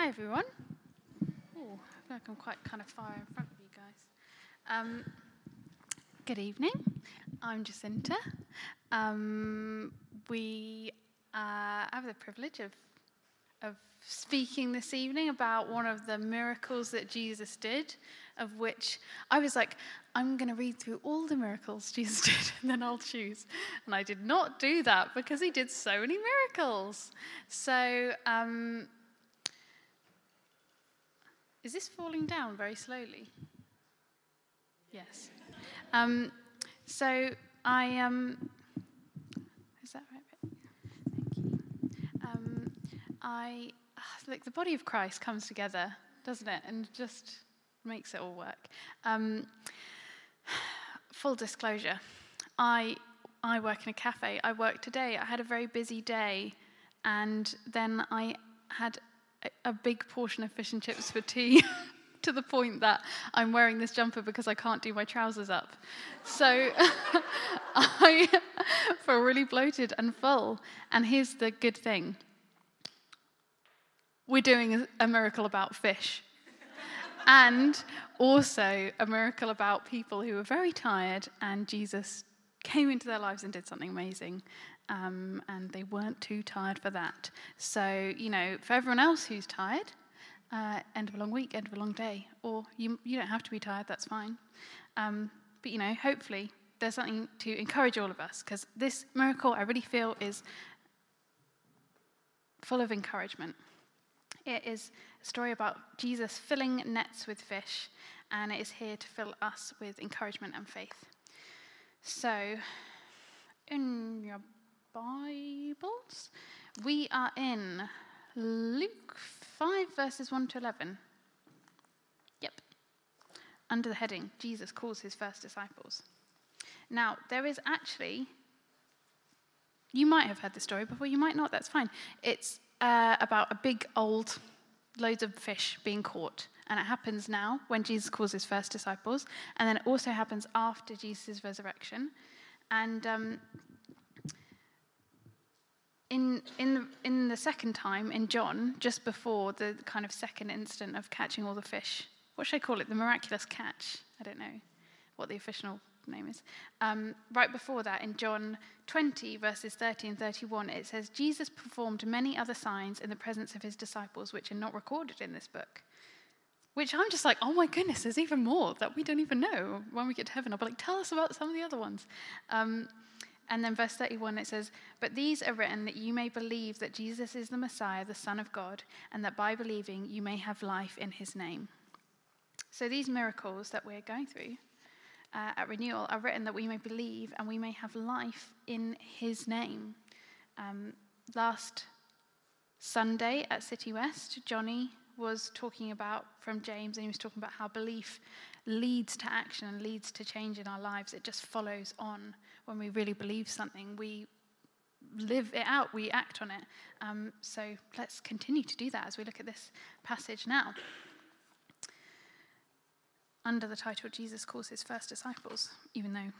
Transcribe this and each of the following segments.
Hi, everyone. Oh, I feel like I'm quite kind of far in front of you guys. Um, good evening. I'm Jecinta. Um, we uh, have the privilege of, of speaking this evening about one of the miracles that Jesus did, of which I was like, I'm going to read through all the miracles Jesus did, and then I'll choose. And I did not do that because he did so many miracles. So, um, is this falling down very slowly? Yes. Um, so I um, is that right? Thank you. Um, I like the body of Christ comes together, doesn't it, and just makes it all work. Um, full disclosure, I I work in a cafe. I work today. I had a very busy day, and then I had a big portion of fish and chips for tea to the point that I'm wearing this jumper because I can't do my trousers up. So I feel really bloated and full. And here's the good thing we're doing a miracle about fish. and also a miracle about people who were very tired, and Jesus came into their lives and did something amazing um, and they weren't too tired for that. So, you know, for everyone else who's tired, uh, end of a long week, end of a long day, or you, you don't have to be tired, that's fine. Um, but, you know, hopefully there's something to encourage all of us because this miracle I really feel is full of encouragement. It is a story about Jesus filling nets with fish, and it is here to fill us with encouragement and faith. So, in your Bibles. We are in Luke 5, verses 1 to 11. Yep. Under the heading, Jesus calls his first disciples. Now, there is actually, you might have heard the story before, you might not, that's fine. It's uh, about a big old, loads of fish being caught. And it happens now when Jesus calls his first disciples. And then it also happens after Jesus' resurrection. And um, in, in, in the second time, in John, just before the kind of second instant of catching all the fish, what should I call it? The miraculous catch? I don't know what the official name is. Um, right before that, in John 20, verses 30 and 31, it says, Jesus performed many other signs in the presence of his disciples, which are not recorded in this book. Which I'm just like, oh my goodness, there's even more that we don't even know. When we get to heaven, I'll be like, tell us about some of the other ones. Um, and then verse 31, it says, But these are written that you may believe that Jesus is the Messiah, the Son of God, and that by believing you may have life in his name. So these miracles that we're going through uh, at Renewal are written that we may believe and we may have life in his name. Um, last Sunday at City West, Johnny was talking about from James, and he was talking about how belief leads to action and leads to change in our lives. It just follows on when we really believe something. We live it out, we act on it. Um, so let's continue to do that as we look at this passage now. Under the title, Jesus calls his first disciples, even though,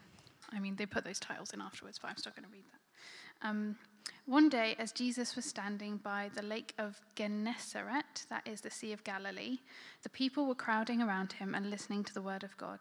I mean, they put those titles in afterwards, but I'm still going to read that. Um, one day, as Jesus was standing by the lake of Gennesaret, that is the Sea of Galilee, the people were crowding around him and listening to the word of God.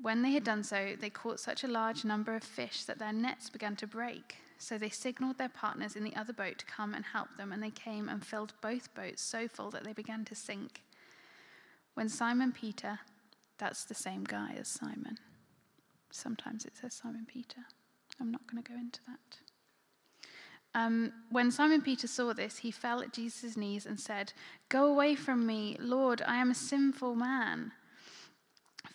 When they had done so, they caught such a large number of fish that their nets began to break. So they signaled their partners in the other boat to come and help them, and they came and filled both boats so full that they began to sink. When Simon Peter, that's the same guy as Simon. Sometimes it says Simon Peter. I'm not going to go into that. Um, when Simon Peter saw this, he fell at Jesus' knees and said, Go away from me, Lord, I am a sinful man.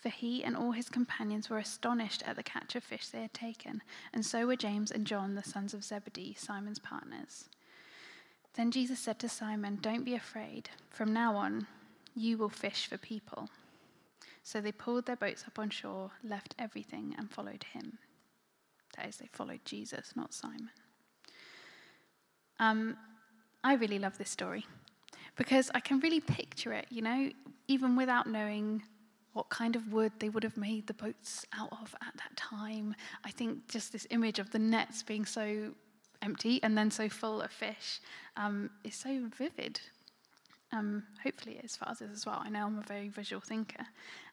For he and all his companions were astonished at the catch of fish they had taken, and so were James and John, the sons of Zebedee, Simon's partners. Then Jesus said to Simon, Don't be afraid. From now on, you will fish for people. So they pulled their boats up on shore, left everything, and followed him. That is, they followed Jesus, not Simon. Um, I really love this story because I can really picture it, you know, even without knowing what kind of wood they would have made the boats out of at that time. I think just this image of the nets being so empty and then so full of fish um, is so vivid. Um, hopefully, is for others as well. I know I'm a very visual thinker.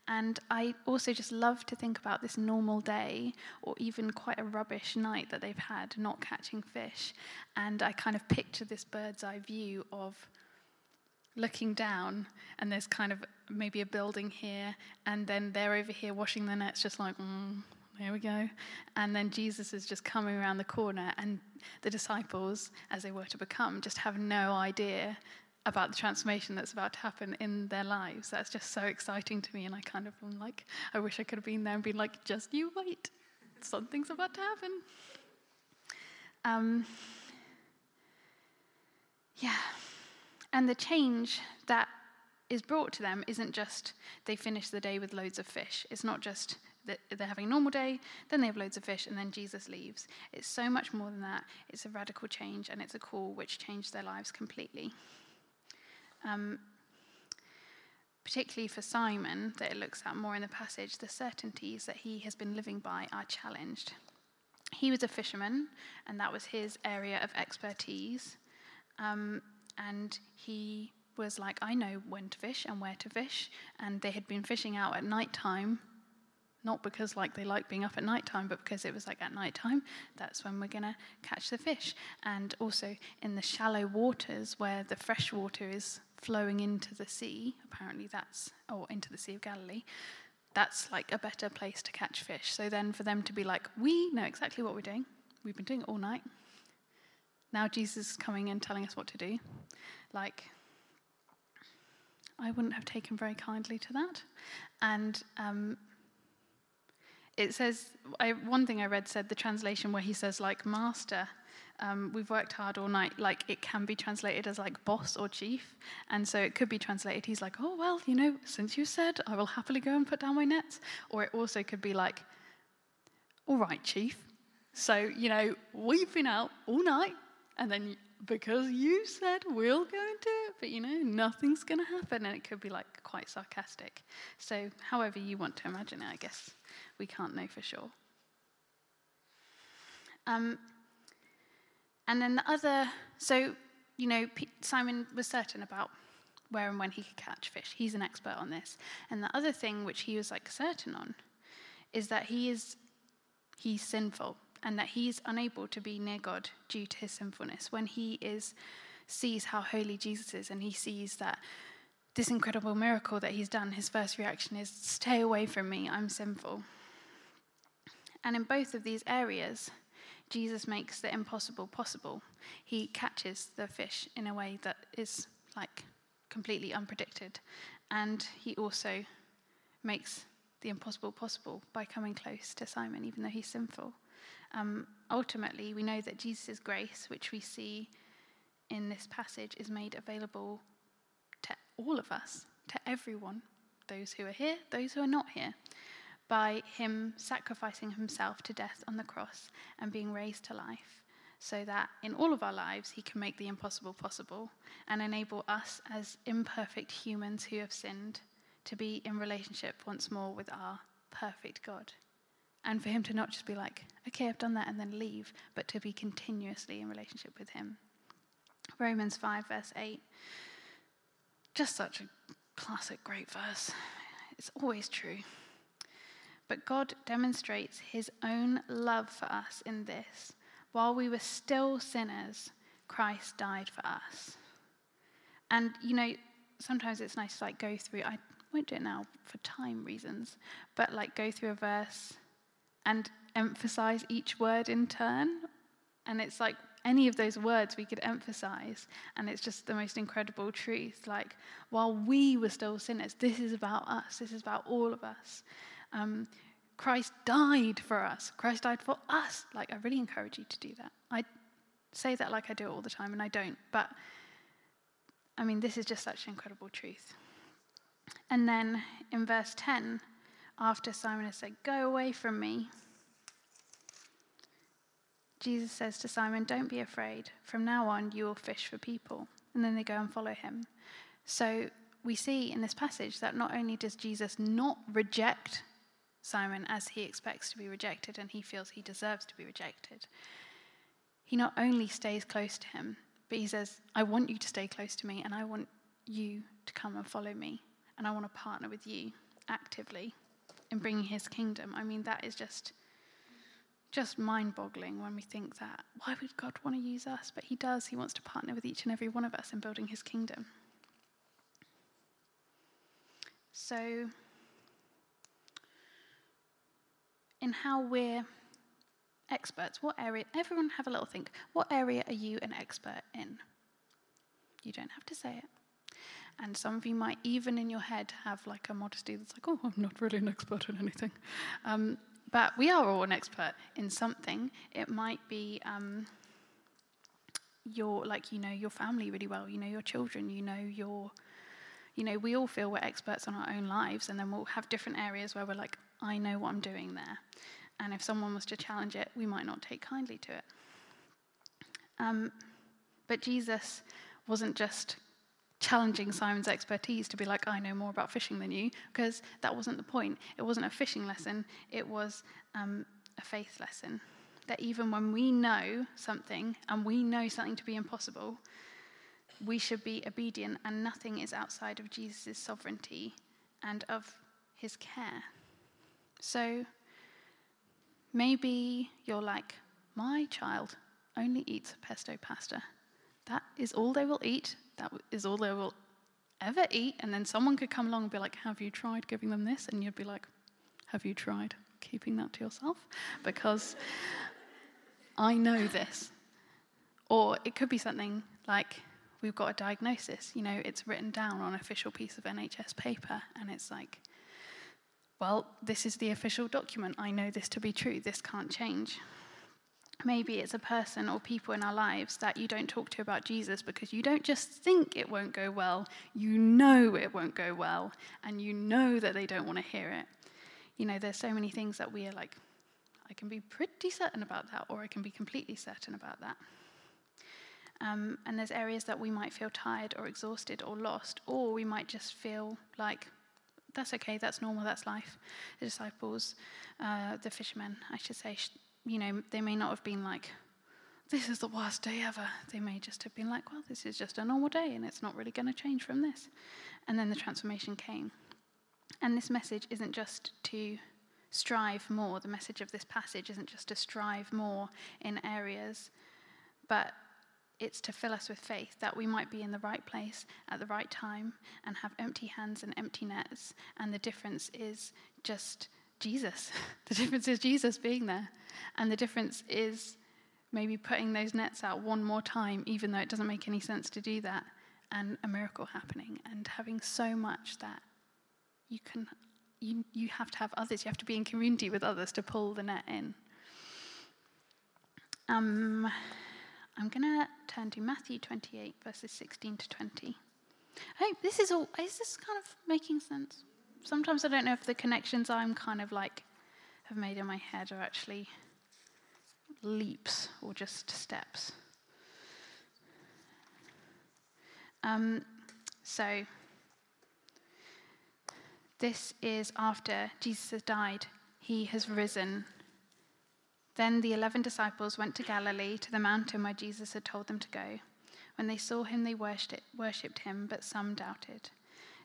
And I also just love to think about this normal day or even quite a rubbish night that they've had not catching fish. And I kind of picture this bird's eye view of looking down, and there's kind of maybe a building here, and then they're over here washing their nets, just like, mm, there we go. And then Jesus is just coming around the corner, and the disciples, as they were to become, just have no idea about the transformation that's about to happen in their lives. That's just so exciting to me, and I kind of am like, I wish I could have been there and been like, just you wait, something's about to happen. Um, yeah. And the change that is brought to them isn't just they finish the day with loads of fish. It's not just that they're having a normal day, then they have loads of fish, and then Jesus leaves. It's so much more than that. It's a radical change, and it's a call which changed their lives completely. Um, particularly for Simon, that it looks at more in the passage, the certainties that he has been living by are challenged. He was a fisherman, and that was his area of expertise. Um, and he was like, I know when to fish and where to fish. And they had been fishing out at night time not because like they like being up at night time, but because it was like at night time, that's when we're to catch the fish. And also in the shallow waters where the fresh water is flowing into the sea, apparently that's, or into the Sea of Galilee, that's like a better place to catch fish. So then for them to be like, we know exactly what we're doing, we've been doing it all night. Now Jesus is coming and telling us what to do. Like, I wouldn't have taken very kindly to that. And um, it says, I, one thing I read said the translation where he says, like, master. Um, we've worked hard all night. Like, it can be translated as like boss or chief. And so it could be translated, he's like, oh, well, you know, since you said, I will happily go and put down my nets. Or it also could be like, all right, chief. So, you know, we've been out all night. And then because you said we'll go and do it, but you know, nothing's going to happen. And it could be like quite sarcastic. So, however you want to imagine it, I guess we can't know for sure. Um, and then the other, so, you know, Simon was certain about where and when he could catch fish. He's an expert on this. And the other thing which he was like certain on is that he is he's sinful and that he is unable to be near God due to his sinfulness. When he is sees how holy Jesus is and he sees that this incredible miracle that he's done, his first reaction is, Stay away from me, I'm sinful. And in both of these areas, Jesus makes the impossible possible. He catches the fish in a way that is like completely unpredicted. And he also makes the impossible possible by coming close to Simon, even though he's sinful. Um, ultimately, we know that Jesus' grace, which we see in this passage, is made available to all of us, to everyone, those who are here, those who are not here, by him sacrificing himself to death on the cross and being raised to life, so that in all of our lives he can make the impossible possible and enable us as imperfect humans who have sinned to be in relationship once more with our perfect God. And for him to not just be like, okay, I've done that and then leave, but to be continuously in relationship with him. Romans 5, verse 8. Just such a classic, great verse. It's always true. But God demonstrates his own love for us in this. While we were still sinners, Christ died for us. And, you know, sometimes it's nice to like go through, I won't do it now for time reasons, but like go through a verse and emphasize each word in turn. And it's like any of those words we could emphasize. And it's just the most incredible truth. Like, while we were still sinners, this is about us, this is about all of us. Um, Christ died for us. Christ died for us. Like, I really encourage you to do that. I say that like I do it all the time, and I don't. But I mean, this is just such an incredible truth. And then in verse 10, after Simon has said, Go away from me, Jesus says to Simon, Don't be afraid. From now on, you will fish for people. And then they go and follow him. So we see in this passage that not only does Jesus not reject Simon as he expects to be rejected and he feels he deserves to be rejected, he not only stays close to him, but he says, I want you to stay close to me and I want you to come and follow me. And I want to partner with you actively in bringing his kingdom. I mean, that is just just mind-boggling when we think that why would God want to use us? But he does. He wants to partner with each and every one of us in building his kingdom. So in how we're experts, what area everyone have a little think. What area are you an expert in? You don't have to say it. And some of you might even in your head have like a modesty that's like, oh, I'm not really an expert in anything. Um, but we are all an expert in something. It might be um, your, like, you know, your family really well, you know, your children, you know, your, you know, we all feel we're experts on our own lives, and then we'll have different areas where we're like, I know what I'm doing there. And if someone was to challenge it, we might not take kindly to it. Um, but Jesus wasn't just challenging Simon's expertise to be like, I know more about fishing than you, because that wasn't the point. It wasn't a fishing lesson, it was um, a faith lesson. That even when we know something and we know something to be impossible, we should be obedient, and nothing is outside of Jesus' sovereignty and of his care. So maybe you're like, my child only eats pesto pasta. That is all they will eat that is all they will ever eat. And then someone could come along and be like, Have you tried giving them this? And you'd be like, Have you tried keeping that to yourself? Because I know this. Or it could be something like, We've got a diagnosis. You know, it's written down on an official piece of NHS paper, and it's like, well, this is the official document. I know this to be true. This can't change. Maybe it's a person or people in our lives that you don't talk to about Jesus because you don't just think it won't go well, you know it won't go well, and you know that they don't want to hear it. You know, there's so many things that we are like, I can be pretty certain about that, or I can be completely certain about that. Um, and there's areas that we might feel tired or exhausted or lost, or we might just feel like that's okay, that's normal, that's life. The disciples, uh, the fishermen, I should say, you know, they may not have been like, this is the worst day ever. They may just have been like, well, this is just a normal day and it's not really going to change from this. And then the transformation came. And this message isn't just to strive more. The message of this passage isn't just to strive more in areas, but it's to fill us with faith that we might be in the right place at the right time and have empty hands and empty nets. And the difference is just Jesus. the difference is Jesus being there. And the difference is maybe putting those nets out one more time, even though it doesn't make any sense to do that, and a miracle happening, and having so much that you can. You, you have to have others, you have to be in community with others to pull the net in. Um, I'm going to turn to Matthew 28, verses 16 to 20. I hope this is all, is this kind of making sense? Sometimes I don't know if the connections I'm kind of like have made in my head are actually leaps or just steps. Um, so, this is after Jesus has died, he has risen. Then the eleven disciples went to Galilee, to the mountain where Jesus had told them to go. When they saw him, they worshipped him, but some doubted.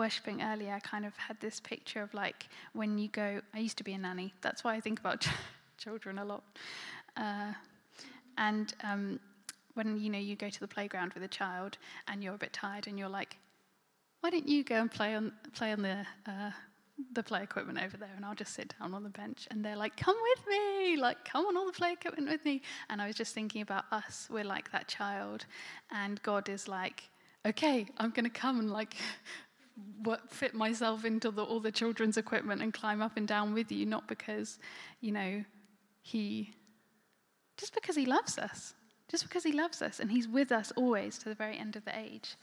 worshipping earlier, I kind of had this picture of like when you go, I used to be a nanny. That's why I think about children a lot. Uh, and um, when you know you go to the playground with a child and you're a bit tired and you're like, why don't you go and play on play on the uh, the play equipment over there and I'll just sit down on the bench and they're like, come with me, like come on all the play equipment with me. And I was just thinking about us, we're like that child, and God is like, okay, I'm gonna come and like what, fit myself into the, all the children's equipment and climb up and down with you, not because, you know, he, just because he loves us, just because he loves us and he's with us always to the very end of the age.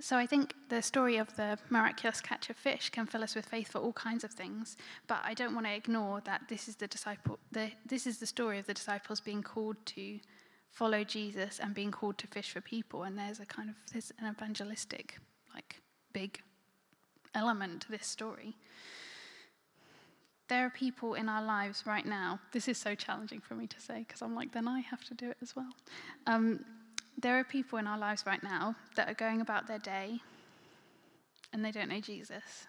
So I think the story of the miraculous catch of fish can fill us with faith for all kinds of things, but I don't want to ignore that this is the disciple the, this is the story of the disciples being called to follow Jesus and being called to fish for people and there's a kind of there's an evangelistic like big element to this story. There are people in our lives right now. This is so challenging for me to say because I'm like, then I have to do it as well. Um, there are people in our lives right now that are going about their day and they don't know Jesus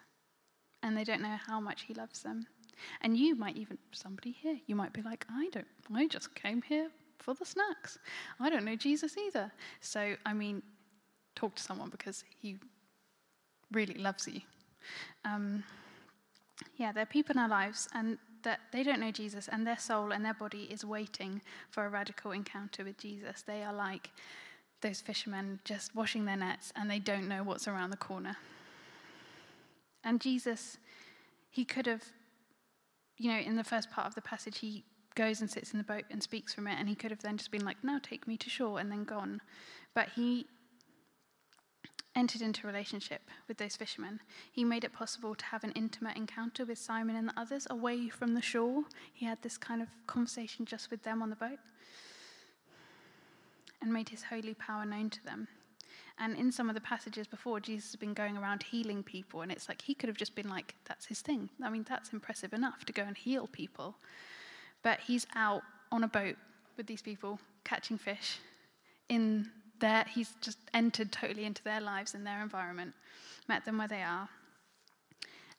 and they don't know how much he loves them. And you might even, somebody here, you might be like, I don't, I just came here for the snacks. I don't know Jesus either. So, I mean, talk to someone because he really loves you. Um, yeah, there are people in our lives and that they don't know Jesus and their soul and their body is waiting for a radical encounter with Jesus. They are like those fishermen just washing their nets and they don't know what's around the corner. And Jesus, he could have, you know, in the first part of the passage, he goes and sits in the boat and speaks from it, and he could have then just been like, now take me to shore and then gone. But he entered into relationship with those fishermen. He made it possible to have an intimate encounter with Simon and the others away from the shore. He had this kind of conversation just with them on the boat and made his holy power known to them. And in some of the passages before, Jesus has been going around healing people, and it's like he could have just been like, that's his thing. I mean, that's impressive enough to go and heal people. But he's out on a boat with these people, catching fish in there, he's just entered totally into their lives and their environment, met them where they are,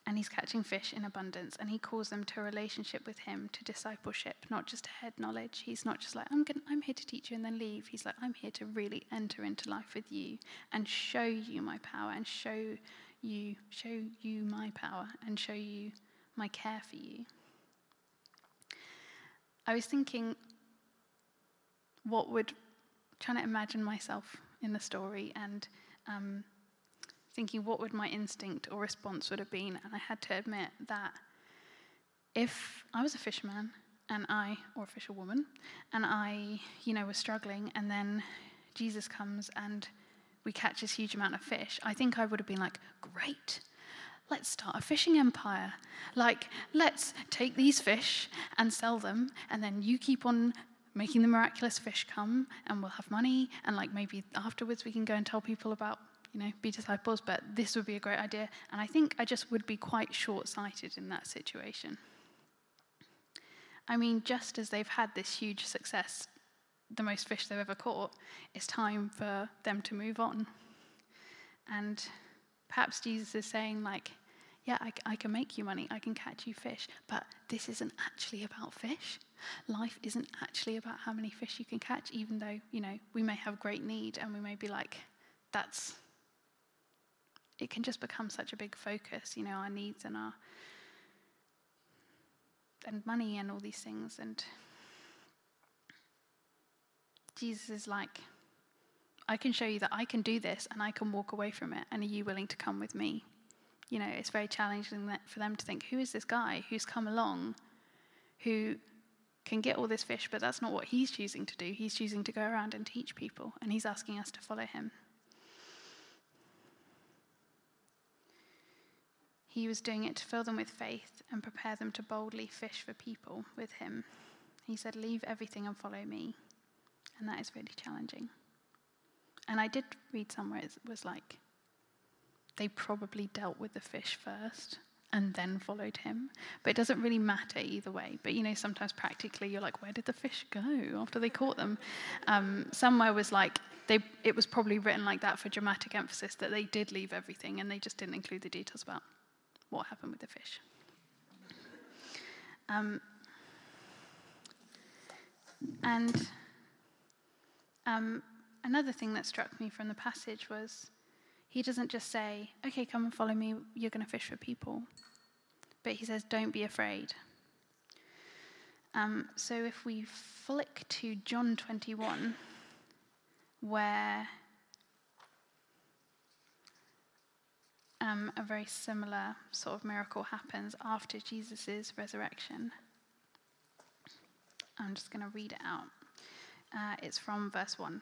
and he's catching fish in abundance. And he calls them to a relationship with him, to discipleship, not just to head knowledge. He's not just like, I'm, gonna, I'm here to teach you and then leave. He's like, I'm here to really enter into life with you and show you my power and show you, show you my power and show you my care for you. I was thinking, what would trying to imagine myself in the story and um, thinking what would my instinct or response would have been. And I had to admit that if I was a fisherman and I, or a fisherwoman, and I, you know, was struggling, and then Jesus comes and we catch this huge amount of fish, I think I would have been like, great, let's start a fishing empire. Like, let's take these fish and sell them, and then you keep on making the miraculous fish come and we'll have money and like maybe afterwards we can go and tell people about you know be disciples but this would be a great idea. And i think i just would be quite short-sighted in that situation. I mean just as they've had this huge success the most fish they've ever caught it's time for them to move on. And perhaps jesus is saying like yeah I, I can make you money. I can catch you fish but this isn't actually about fish Life isn't actually about how many fish you can catch, even though, you know, we may have great need and we may be like, that's, it can just become such a big focus, you know, our needs and our, and money and all these things. And Jesus is like, I can show you that I can do this and I can walk away from it. And are you willing to come with me? You know, it's very challenging for them to think, who is this guy who's come along who can get all this fish, but that's not what he's choosing to do. He's choosing to go around and teach people, and he's asking us to follow him. He was doing it to fill them with faith and prepare them to boldly fish for people with him. He said, Leave everything and follow me. And that is really challenging. And I did read somewhere it was like, they probably dealt with the fish first and then followed him. But it doesn't really matter either way. But you know, sometimes practically you're like, where did the fish go after they caught them? Um, somewhere was like, they, it was probably written like that for dramatic emphasis that they did leave everything and they just didn't include the details about what happened with the fish. Um, and Um, another thing that struck me from the passage was he doesn't just say, okay, come and follow me, you're going to fish for people. But he says, don't be afraid. Um, so if we flick to John 21, where um, a very similar sort of miracle happens after Jesus' resurrection. I'm just going to read it out. Uh, it's from verse 1.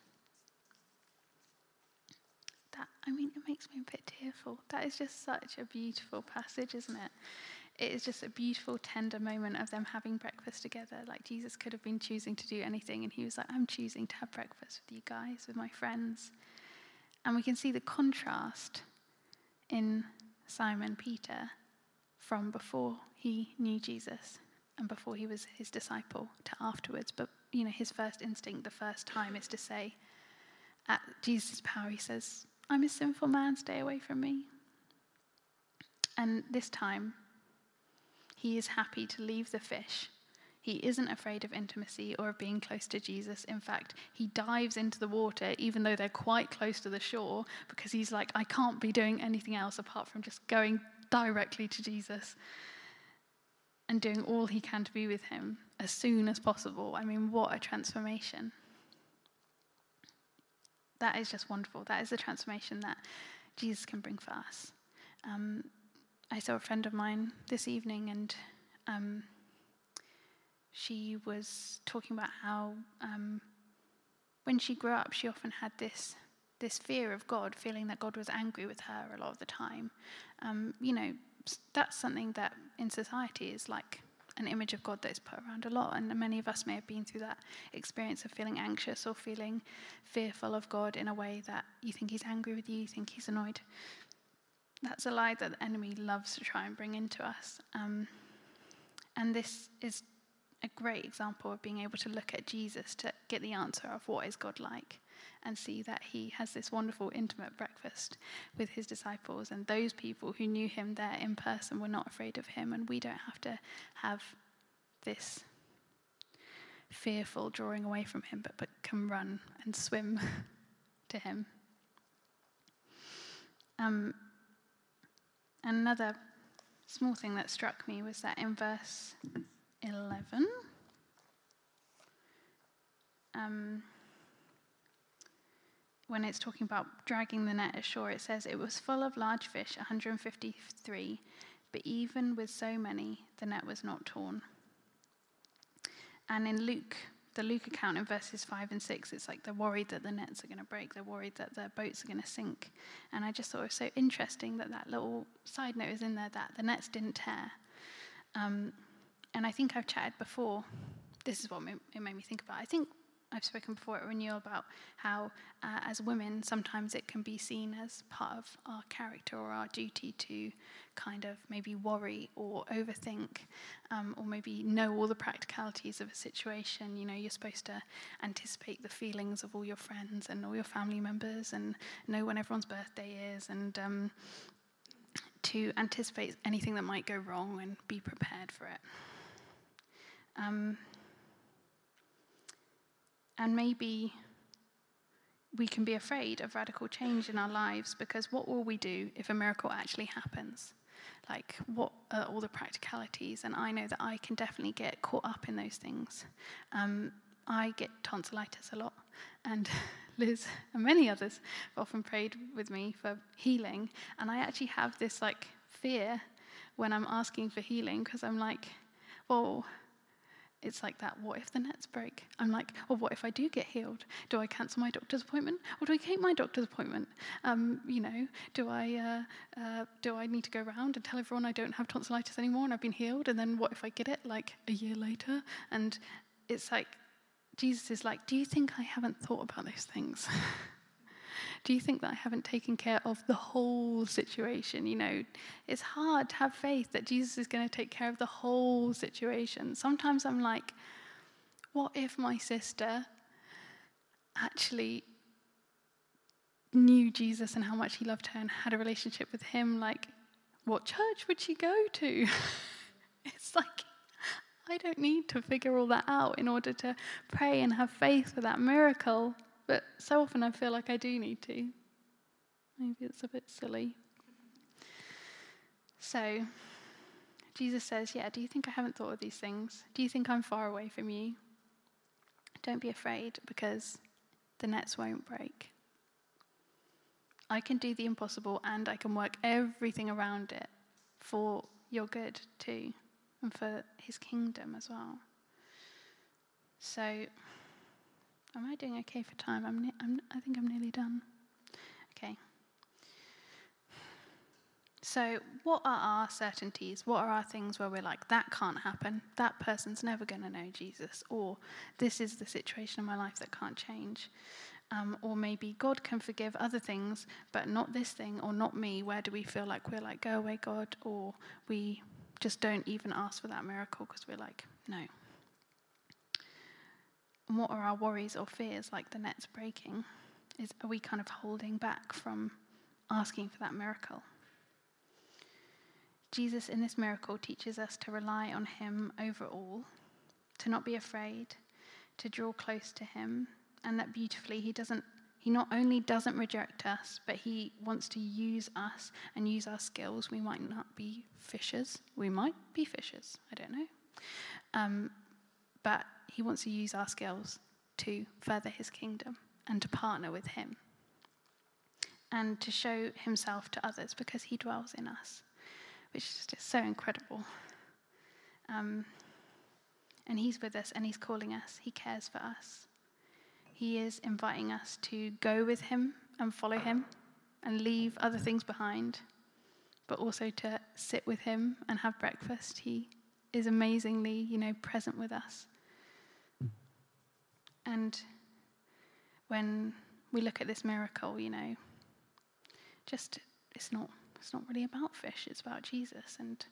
that, I mean, it makes me a bit tearful. That is just such a beautiful passage, isn't it? It is just a beautiful, tender moment of them having breakfast together. Like Jesus could have been choosing to do anything, and he was like, I'm choosing to have breakfast with you guys, with my friends. And we can see the contrast in Simon Peter from before he knew Jesus and before he was his disciple to afterwards. But, you know, his first instinct the first time is to say, at Jesus' power, he says, I'm a sinful man, stay away from me. And this time, he is happy to leave the fish. He isn't afraid of intimacy or of being close to Jesus. In fact, he dives into the water, even though they're quite close to the shore, because he's like, I can't be doing anything else apart from just going directly to Jesus and doing all he can to be with him as soon as possible. I mean, what a transformation that is just wonderful. That is the transformation that Jesus can bring for us. Um, I saw a friend of mine this evening, and um, she was talking about how um, when she grew up, she often had this this fear of God, feeling that God was angry with her a lot of the time. Um, you know, that's something that in society is like an image of God that is put around a lot. And many of us may have been through that experience of feeling anxious or feeling fearful of God in a way that you think He's angry with you, you think He's annoyed. That's a lie that the enemy loves to try and bring into us. Um, and this is a great example of being able to look at Jesus to get the answer of what is God like and see that he has this wonderful intimate breakfast with his disciples. And those people who knew him there in person were not afraid of him. And we don't have to have this fearful drawing away from him, but, but can run and swim to him. Um, another small thing that struck me was that in verse 11, um, when it's talking about dragging the net ashore, it says it was full of large fish, 153, but even with so many, the net was not torn. And in Luke, the Luke account in verses 5 and 6, it's like they're worried that the nets are going to break, they're worried that their boats are going to sink. And I just thought it was so interesting that that little side note is in there that the nets didn't tear. Um, and I think I've chatted before this is what it made me think about. I think I've spoken before at Renewal about how, uh, as women, sometimes it can be seen as part of our character or our duty to kind of maybe worry or overthink, um, or maybe know all the practicalities of a situation. You know, you're supposed to anticipate the feelings of all your friends and all your family members and know when everyone's birthday is and um, to anticipate anything that might go wrong and be prepared for it. Um, and maybe we can be afraid of radical change in our lives because what will we do if a miracle actually happens? Like, what are all the practicalities? And I know that I can definitely get caught up in those things. Um, I get tonsillitis a lot, and Liz and many others have often prayed with me for healing. And I actually have this like fear when I'm asking for healing because I'm like, well, it's like that what if the nets break? I'm like well what if i do get healed? Do i cancel my doctor's appointment? Or do i keep my doctor's appointment? Um, you know do i uh, uh, do i need to go around and tell everyone i don't have tonsillitis anymore and i've been healed? And then what if i get it like a year later? And it's like jesus is like do you think i haven't thought about those things Do you think that I haven't taken care of the whole situation? You know, it's hard to have faith that Jesus is going to take care of the whole situation. Sometimes I'm like, what if my sister actually knew Jesus and how much he loved her and had a relationship with him? Like, what church would she go to? it's like, I don't need to figure all that out in order to pray and have faith for that miracle. But so often I feel like I do need to. Maybe it's a bit silly. So, Jesus says, Yeah, do you think I haven't thought of these things? Do you think I'm far away from you? Don't be afraid because the nets won't break. I can do the impossible and I can work everything around it for your good too and for his kingdom as well. So, Am I doing okay for time? I'm, ne- I'm, I think I'm nearly done. Okay. So, what are our certainties? What are our things where we're like, that can't happen? That person's never going to know Jesus. Or, this is the situation in my life that can't change. Um, or maybe God can forgive other things, but not this thing or not me. Where do we feel like we're like, go away, God? Or we just don't even ask for that miracle because we're like, no, and what are our worries or fears, like the nets breaking? Is, are we kind of holding back from asking for that miracle? Jesus, in this miracle, teaches us to rely on Him over all, to not be afraid, to draw close to Him, and that beautifully, He doesn't. He not only doesn't reject us, but he wants to use us and use our skills. We might not be fishers. We might be fishers. I don't know. Um, but he wants to use our skills to further his kingdom and to partner with him and to show himself to others because he dwells in us, which is just so incredible. Um, and he's with us and he's calling us, he cares for us. He is inviting us to go with him and follow him and leave other things behind, but also to sit with him and have breakfast. He is amazingly, you know, present with us. And when we look at this miracle, you know, just it's not it's not really about fish, it's about Jesus. And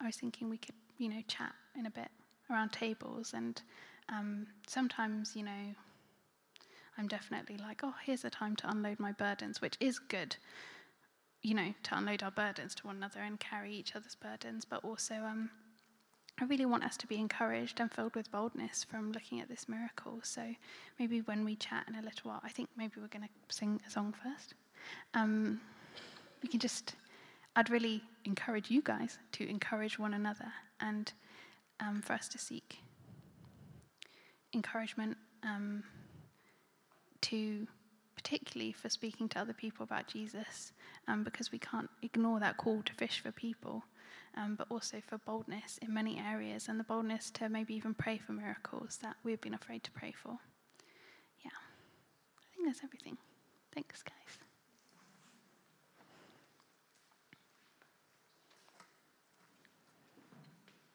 I was thinking we could, you know, chat in a bit around tables and um, sometimes, you know, I'm definitely like, oh, here's a time to unload my burdens, which is good, you know, to unload our burdens to one another and carry each other's burdens, but also um, I really want us to be encouraged and filled with boldness from looking at this miracle. So maybe when we chat in a little while, I think maybe we're going to sing a song first. Um, we can just, I'd really encourage you guys to encourage one another and um, for us to seek encouragement um, to particularly for speaking to other people about Jesus, um, because we can't ignore that call to fish for people um, but also for boldness in many areas and the boldness to maybe even pray for miracles that we've been afraid to pray for. Yeah, I think that's everything. Thanks, guys.